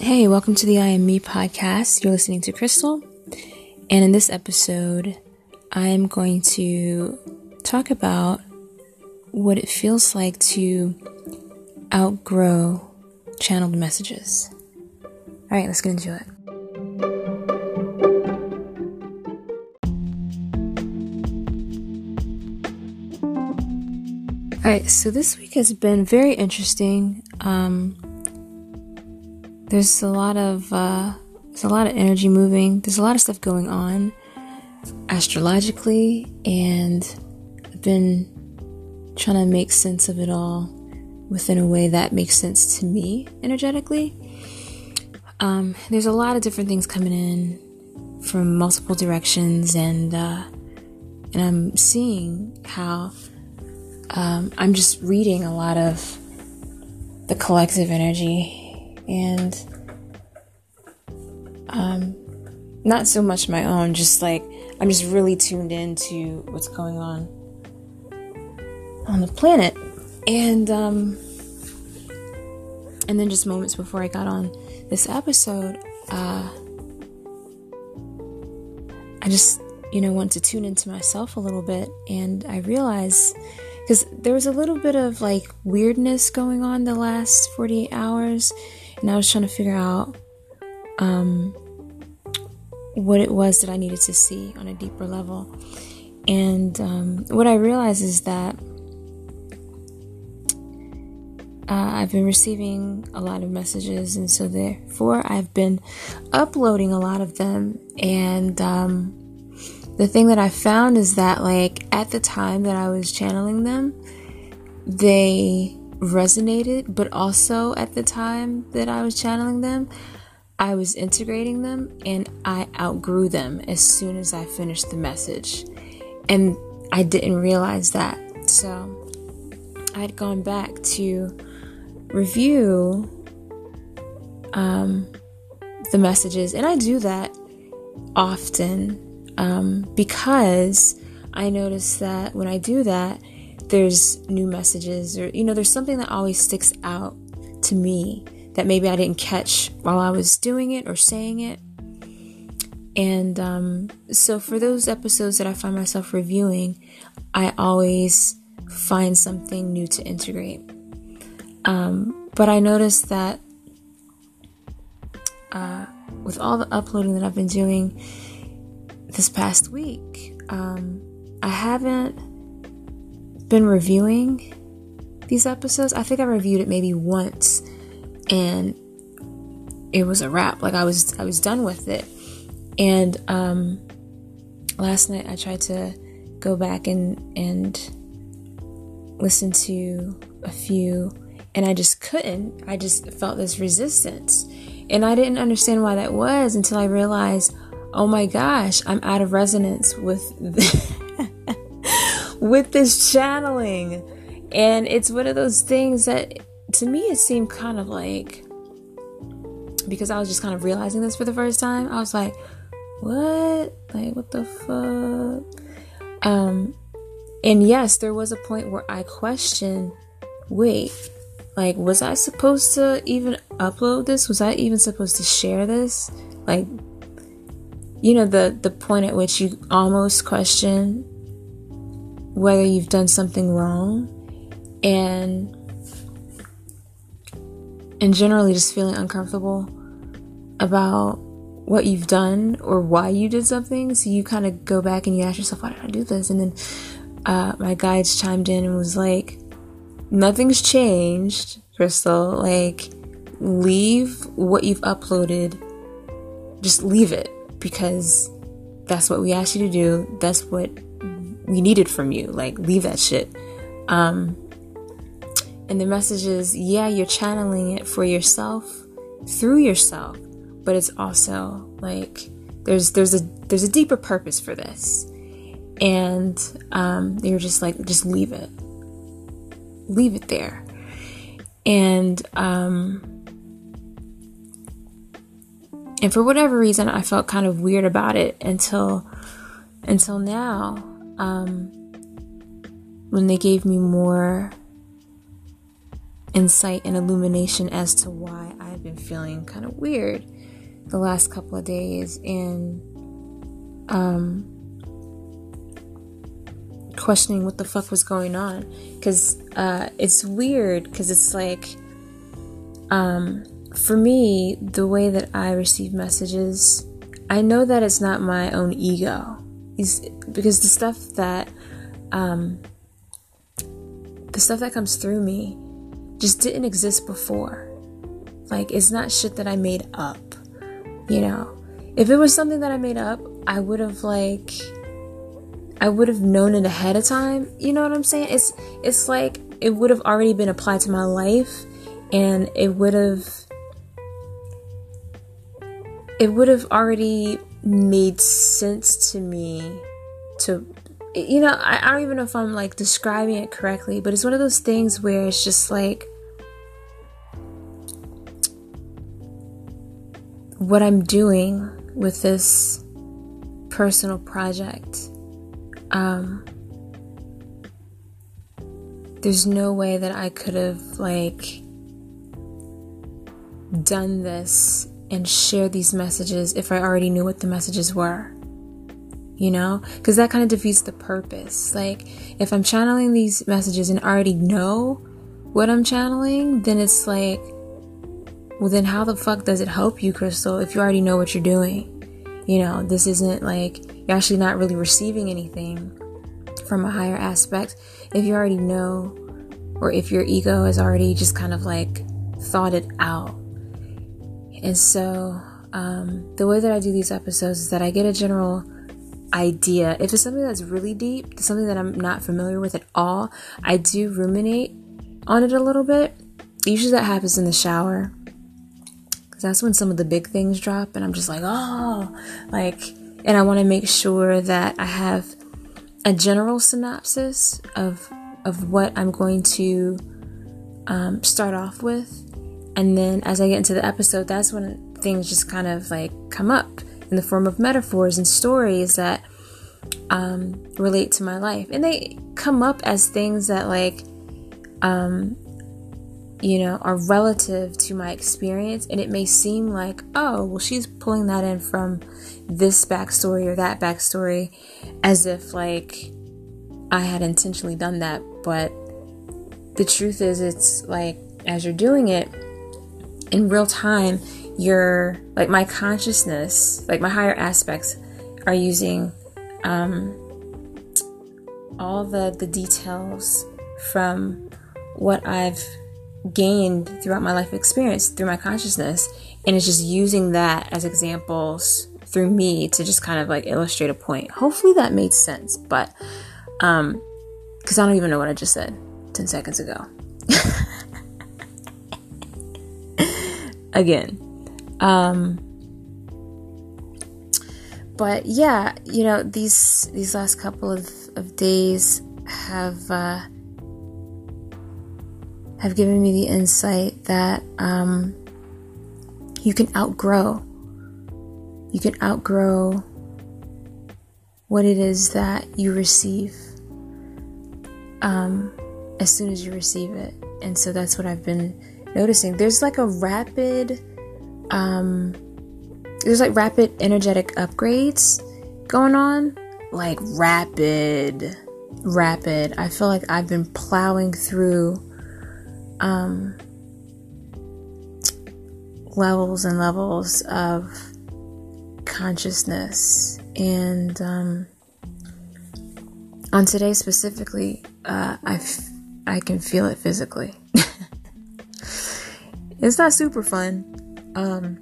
Hey, welcome to the I Am Me podcast. You're listening to Crystal. And in this episode, I am going to talk about what it feels like to outgrow channeled messages. All right, let's get into it. All right, so this week has been very interesting. Um, there's a lot of uh, there's a lot of energy moving. There's a lot of stuff going on astrologically, and I've been trying to make sense of it all within a way that makes sense to me energetically. Um, there's a lot of different things coming in from multiple directions, and uh, and I'm seeing how um, I'm just reading a lot of the collective energy and um, not so much my own, just like I'm just really tuned into what's going on on the planet. And um, and then just moments before I got on this episode, uh, I just you know want to tune into myself a little bit, and I realized because there was a little bit of like weirdness going on the last 48 hours and I was trying to figure out um, what it was that I needed to see on a deeper level. And um, what I realized is that uh, I've been receiving a lot of messages, and so therefore I've been uploading a lot of them. And um, the thing that I found is that, like, at the time that I was channeling them, they resonated, but also at the time that I was channeling them, I was integrating them and I outgrew them as soon as I finished the message. And I didn't realize that. So I had gone back to review um, the messages, and I do that often um, because I notice that when I do that, there's new messages or you know there's something that always sticks out to me that maybe I didn't catch while I was doing it or saying it. And um, so for those episodes that I find myself reviewing, I always find something new to integrate. Um, but I noticed that uh, with all the uploading that I've been doing this past week, um, I haven't been reviewing these episodes. I think I reviewed it maybe once and it was a wrap. Like I was I was done with it. And um last night I tried to go back and and listen to a few and I just couldn't. I just felt this resistance. And I didn't understand why that was until I realized, oh my gosh, I'm out of resonance with with this channeling. And it's one of those things that to me it seemed kind of like because I was just kind of realizing this for the first time. I was like, what? Like what the fuck? Um and yes, there was a point where I questioned, wait, like was I supposed to even upload this? Was I even supposed to share this? Like you know the the point at which you almost question whether you've done something wrong and and generally just feeling uncomfortable about what you've done or why you did something. So you kind of go back and you ask yourself why did i do this? And then uh, my guides chimed in and was like nothing's changed crystal. Like leave what you've uploaded. Just leave it because that's what we asked you to do. That's what we needed from you. Like, leave that shit. Um, and the message is, yeah, you're channeling it for yourself through yourself, but it's also like there's there's a there's a deeper purpose for this, and um, you're just like just leave it, leave it there, and um, and for whatever reason, I felt kind of weird about it until until now um, when they gave me more insight and illumination as to why I've been feeling kind of weird the last couple of days and um questioning what the fuck was going on. Because uh it's weird because it's like um for me the way that i receive messages i know that it's not my own ego is because the stuff that um the stuff that comes through me just didn't exist before. Like it's not shit that i made up you know? If it was something that i made up i would have like i would have known it ahead of time you know what i'm saying? It's it's like it would have already been applied to my life and it would have it would have already made sense to me to you know I, I don't even know if i'm like describing it correctly but it's one of those things where it's just like what I'm doing with this personal project. Um, there's no way that I could have like done this and share these messages if I already knew what the messages were. You know? Because that kind of defeats the purpose. Like, if I'm channeling these messages and already know what I'm channeling, then it's like, well, then how the fuck does it help you, Crystal, if you already know what you're doing? You know, this isn't like you're actually not really receiving anything from a higher aspect if you already know, or if your ego has already just kind of like thought it out. And so, um, the way that I do these episodes is that I get a general idea. If it's something that's really deep, something that I'm not familiar with at all, I do ruminate on it a little bit. Usually that happens in the shower because that's when some of the big things drop and i'm just like oh like and i want to make sure that i have a general synopsis of of what i'm going to um, start off with and then as i get into the episode that's when things just kind of like come up in the form of metaphors and stories that um, relate to my life and they come up as things that like um, you know, are relative to my experience. And it may seem like, oh, well, she's pulling that in from this backstory or that backstory as if like I had intentionally done that. But the truth is, it's like as you're doing it in real time, you're like my consciousness, like my higher aspects are using um, all the, the details from what I've gained throughout my life experience through my consciousness. And it's just using that as examples through me to just kind of like illustrate a point. Hopefully that made sense but um because i don't even know what i just said 10 seconds ago again um but yeah you know these these last couple of, of days have uh have given me the insight that um, you can outgrow. You can outgrow what it is that you receive um, as soon as you receive it. And so that's what I've been noticing. There's like a rapid, um, there's like rapid energetic upgrades going on. Like rapid, rapid. I feel like I've been plowing through um, levels and levels of consciousness. And um, on today specifically, uh, I, f- I can feel it physically. It's not super fun, um,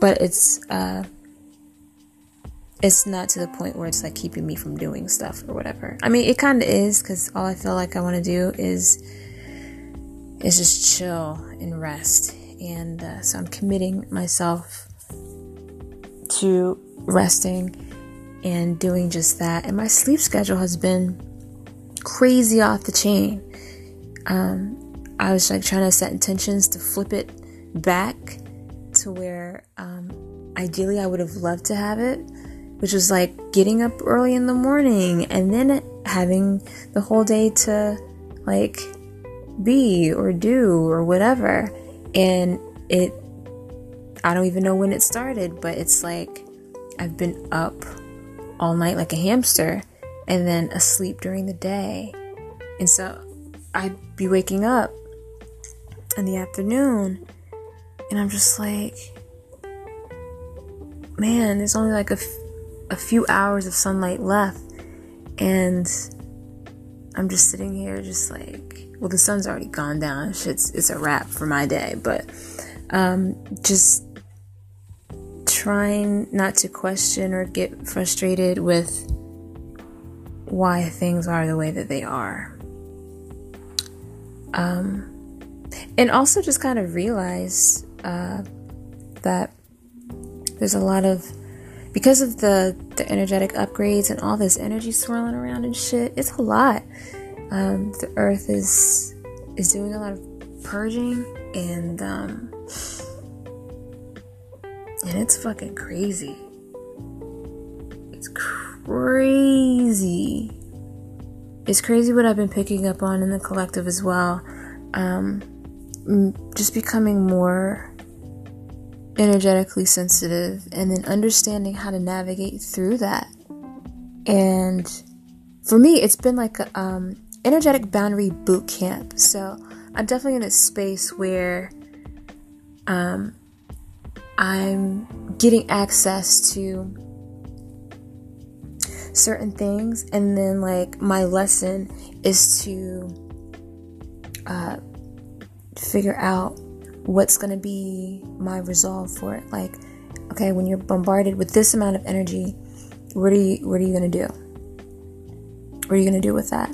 but it's uh, it's not to the point where it's like keeping me from doing stuff or whatever. I mean, it kind of is because all I feel like I want to do is is just chill and rest. And uh, so I'm committing myself to resting and doing just that. And my sleep schedule has been crazy off the chain. Um, I was like trying to set intentions to flip it back to where um, ideally I would have loved to have it, which was like getting up early in the morning and then having the whole day to like be or do or whatever. And it, I don't even know when it started, but it's like I've been up all night like a hamster and then asleep during the day. And so I'd be waking up in the afternoon and I'm just like, man, there's only like a, f- a few hours of sunlight left. And I'm just sitting here, just like, well, the sun's already gone down. It's, it's a wrap for my day. But um, just trying not to question or get frustrated with why things are the way that they are. Um, and also just kind of realize uh, that there's a lot of because of the the energetic upgrades and all this energy swirling around and shit. It's a lot. Um, the Earth is is doing a lot of purging and um, and it's fucking crazy. It's crazy. It's crazy what I've been picking up on in the collective as well. Um, just becoming more energetically sensitive and then understanding how to navigate through that. And for me, it's been like a um, energetic boundary boot camp. So I'm definitely in a space where um, I'm getting access to certain things, and then like my lesson is to uh, figure out what's going to be my resolve for it. Like, okay, when you're bombarded with this amount of energy, what are you what are you going to do? What are you going to do with that?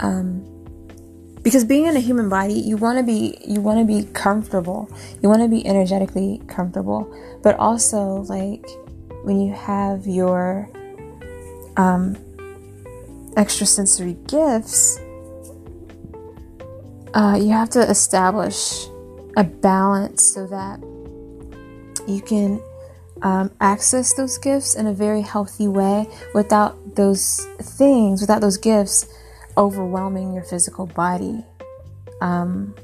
Um, because being in a human body, you want to be you want to be comfortable. You want to be energetically comfortable, but also like when you have your um, extrasensory gifts, uh, you have to establish a balance so that you can um, access those gifts in a very healthy way without those things, without those gifts overwhelming your physical body. Um,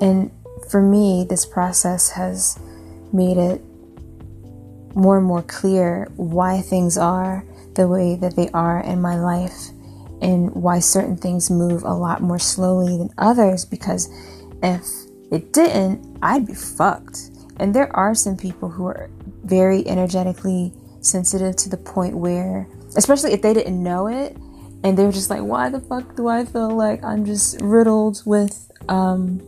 and for me, this process has made it more and more clear why things are the way that they are in my life and why certain things move a lot more slowly than others because if it didn't, I'd be fucked. And there are some people who are very energetically sensitive to the point where, especially if they didn't know it, and they were just like, why the fuck do I feel like I'm just riddled with um,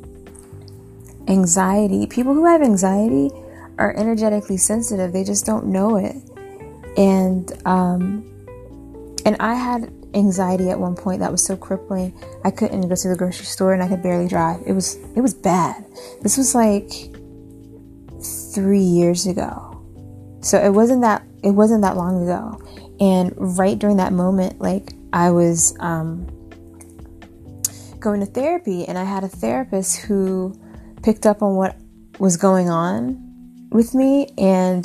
anxiety? People who have anxiety are energetically sensitive, they just don't know it. And, um, and I had anxiety at one point that was so crippling. I couldn't go to the grocery store and I could barely drive. It was it was bad. This was like 3 years ago. So it wasn't that it wasn't that long ago. And right during that moment like I was um, going to therapy and I had a therapist who picked up on what was going on with me and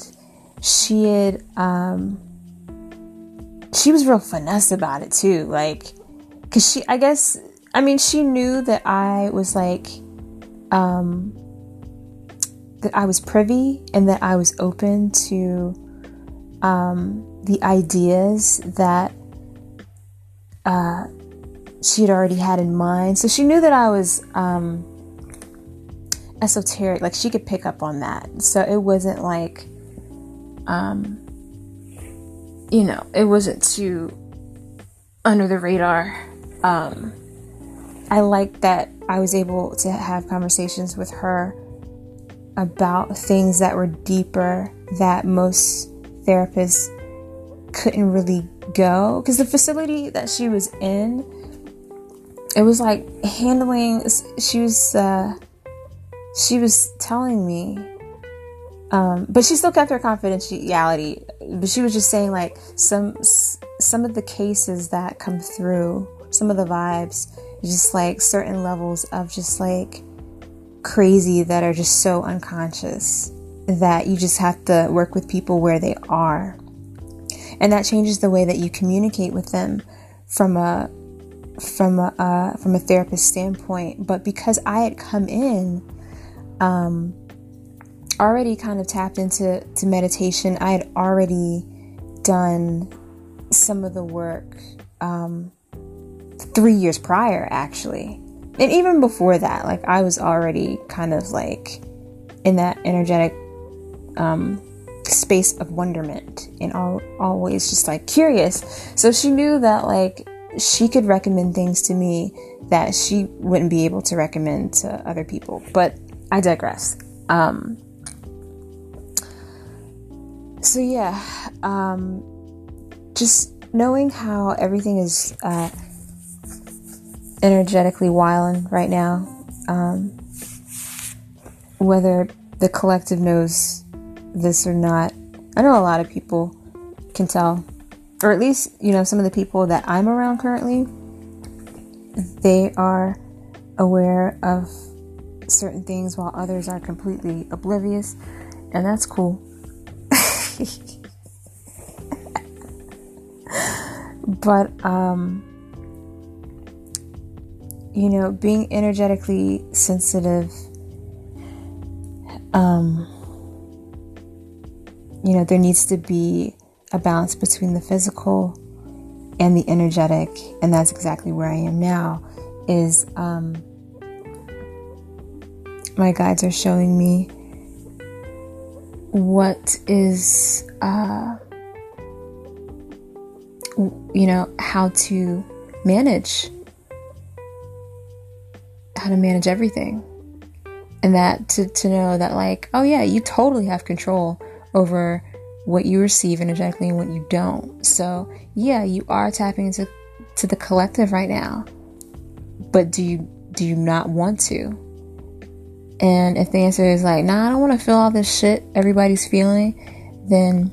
she had um, she was real finesse about it too. Like, cause she, I guess, I mean, she knew that I was like, um, that I was privy and that I was open to, um, the ideas that, uh, she had already had in mind. So she knew that I was, um, esoteric. Like, she could pick up on that. So it wasn't like, um, you know, it wasn't too under the radar. Um, I liked that I was able to have conversations with her about things that were deeper that most therapists couldn't really go because the facility that she was in it was like handling she was uh, she was telling me um, but she still kept her confidentiality. But she was just saying like some some of the cases that come through, some of the vibes, just like certain levels of just like crazy that are just so unconscious that you just have to work with people where they are. And that changes the way that you communicate with them from a from a uh, from a therapist standpoint, but because I had come in um, already kind of tapped into to meditation, I had already done some of the work um, three years prior, actually, and even before that, like I was already kind of like in that energetic um, space of wonderment and all, always just like curious. So she knew that like she could recommend things to me that she wouldn't be able to recommend to other people. But I digress. Um, so yeah, um, just knowing how everything is uh, energetically wilding right now, um, whether the collective knows this or not. I know a lot of people can tell, or at least, you know, some of the people that I'm around currently, they are aware of certain things while others are completely oblivious, and that's cool. But, um, you know, being energetically sensitive, um, you know, there needs to be a balance between the physical and the energetic, and that's exactly where I am now. Is um, my guides are showing me what is, uh, you know, how to manage how to manage everything. And that to, to know that, like, oh yeah, you totally have control over what you receive energetically and what you don't. So, yeah, you are tapping into to the collective right now. But do you do you not want to? And if the answer is like, nah, I don't want to feel all this shit everybody's feeling, then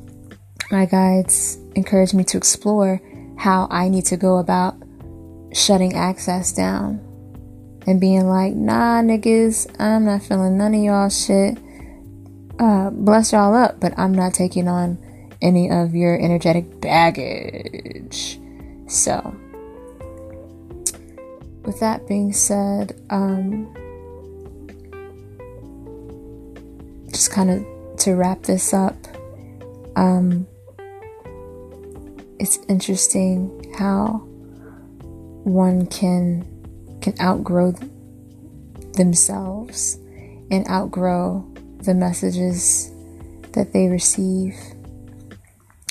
my guides encourage me to explore how I need to go about shutting access down and being like, nah, niggas, I'm not feeling none of y'all shit. Uh, bless y'all up, but I'm not taking on any of your energetic baggage. So, with that being said, um, just kind of to wrap this up, um, it's interesting how one can can outgrow themselves and outgrow the messages that they receive.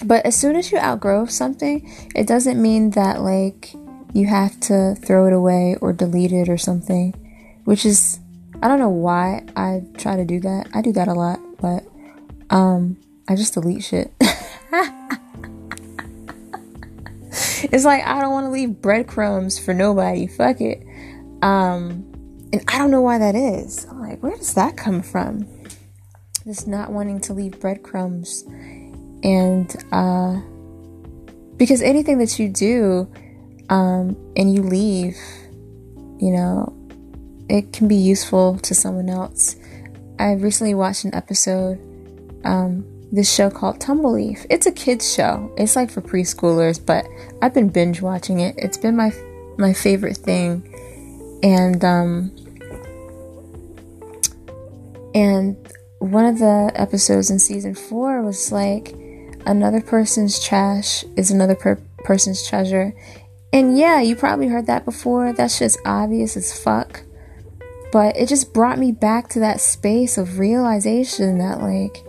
But as soon as you outgrow something, it doesn't mean that like you have to throw it away or delete it or something, which is I don't know why I try to do that. I do that a lot, but um I just delete shit. it's like I don't want to leave breadcrumbs for nobody. Fuck it. Um, and I don't know why that is. I'm like, where does that come from? This not wanting to leave breadcrumbs. And uh, because anything that you do um, and you leave, you know, it can be useful to someone else. I recently watched an episode, um, this show called Tumbleleaf. It's a kids show. It's like for preschoolers, but I've been binge watching it. It's been my my favorite thing and um, and one of the episodes in season four was like another person's trash is another per- person's treasure and yeah you probably heard that before that's just obvious as fuck but it just brought me back to that space of realization that like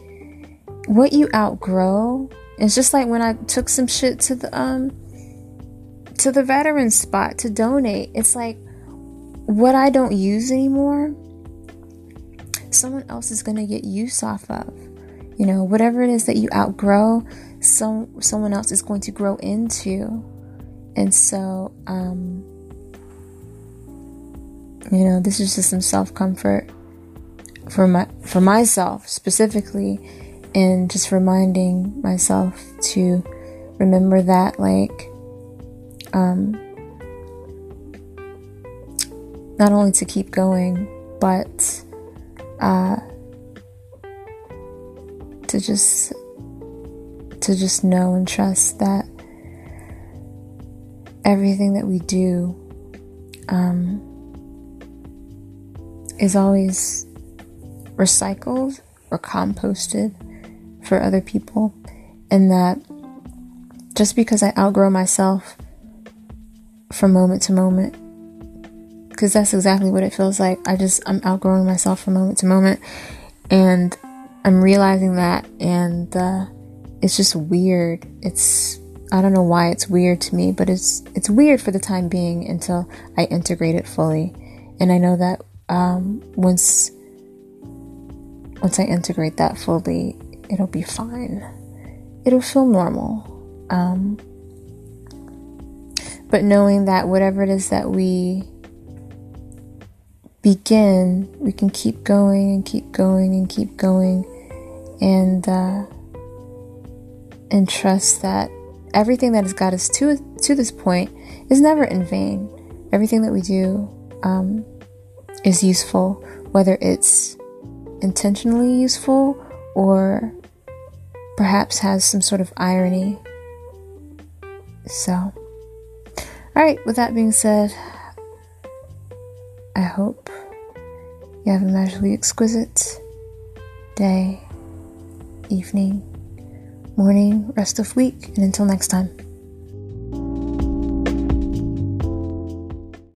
what you outgrow it's just like when i took some shit to the um to the veteran spot to donate it's like what I don't use anymore, someone else is to get use off of. You know, whatever it is that you outgrow, some someone else is going to grow into. And so, um, you know, this is just some self comfort for my for myself specifically, and just reminding myself to remember that, like, um, not only to keep going, but uh, to just to just know and trust that everything that we do um, is always recycled or composted for other people, and that just because I outgrow myself from moment to moment, because that's exactly what it feels like. I just, I'm outgrowing myself from moment to moment, and I'm realizing that, and uh, it's just weird. It's I don't know why it's weird to me, but it's it's weird for the time being until I integrate it fully. And I know that um, once once I integrate that fully, it'll be fine. It'll feel normal. Um, but knowing that whatever it is that we begin, we can keep going and keep going and keep going, and uh, and trust that everything that has got us to to this point is never in vain. Everything that we do um, is useful, whether it's intentionally useful or perhaps has some sort of irony. So, all right. With that being said, I hope you have a magically exquisite day, evening morning, rest of week, and until next time.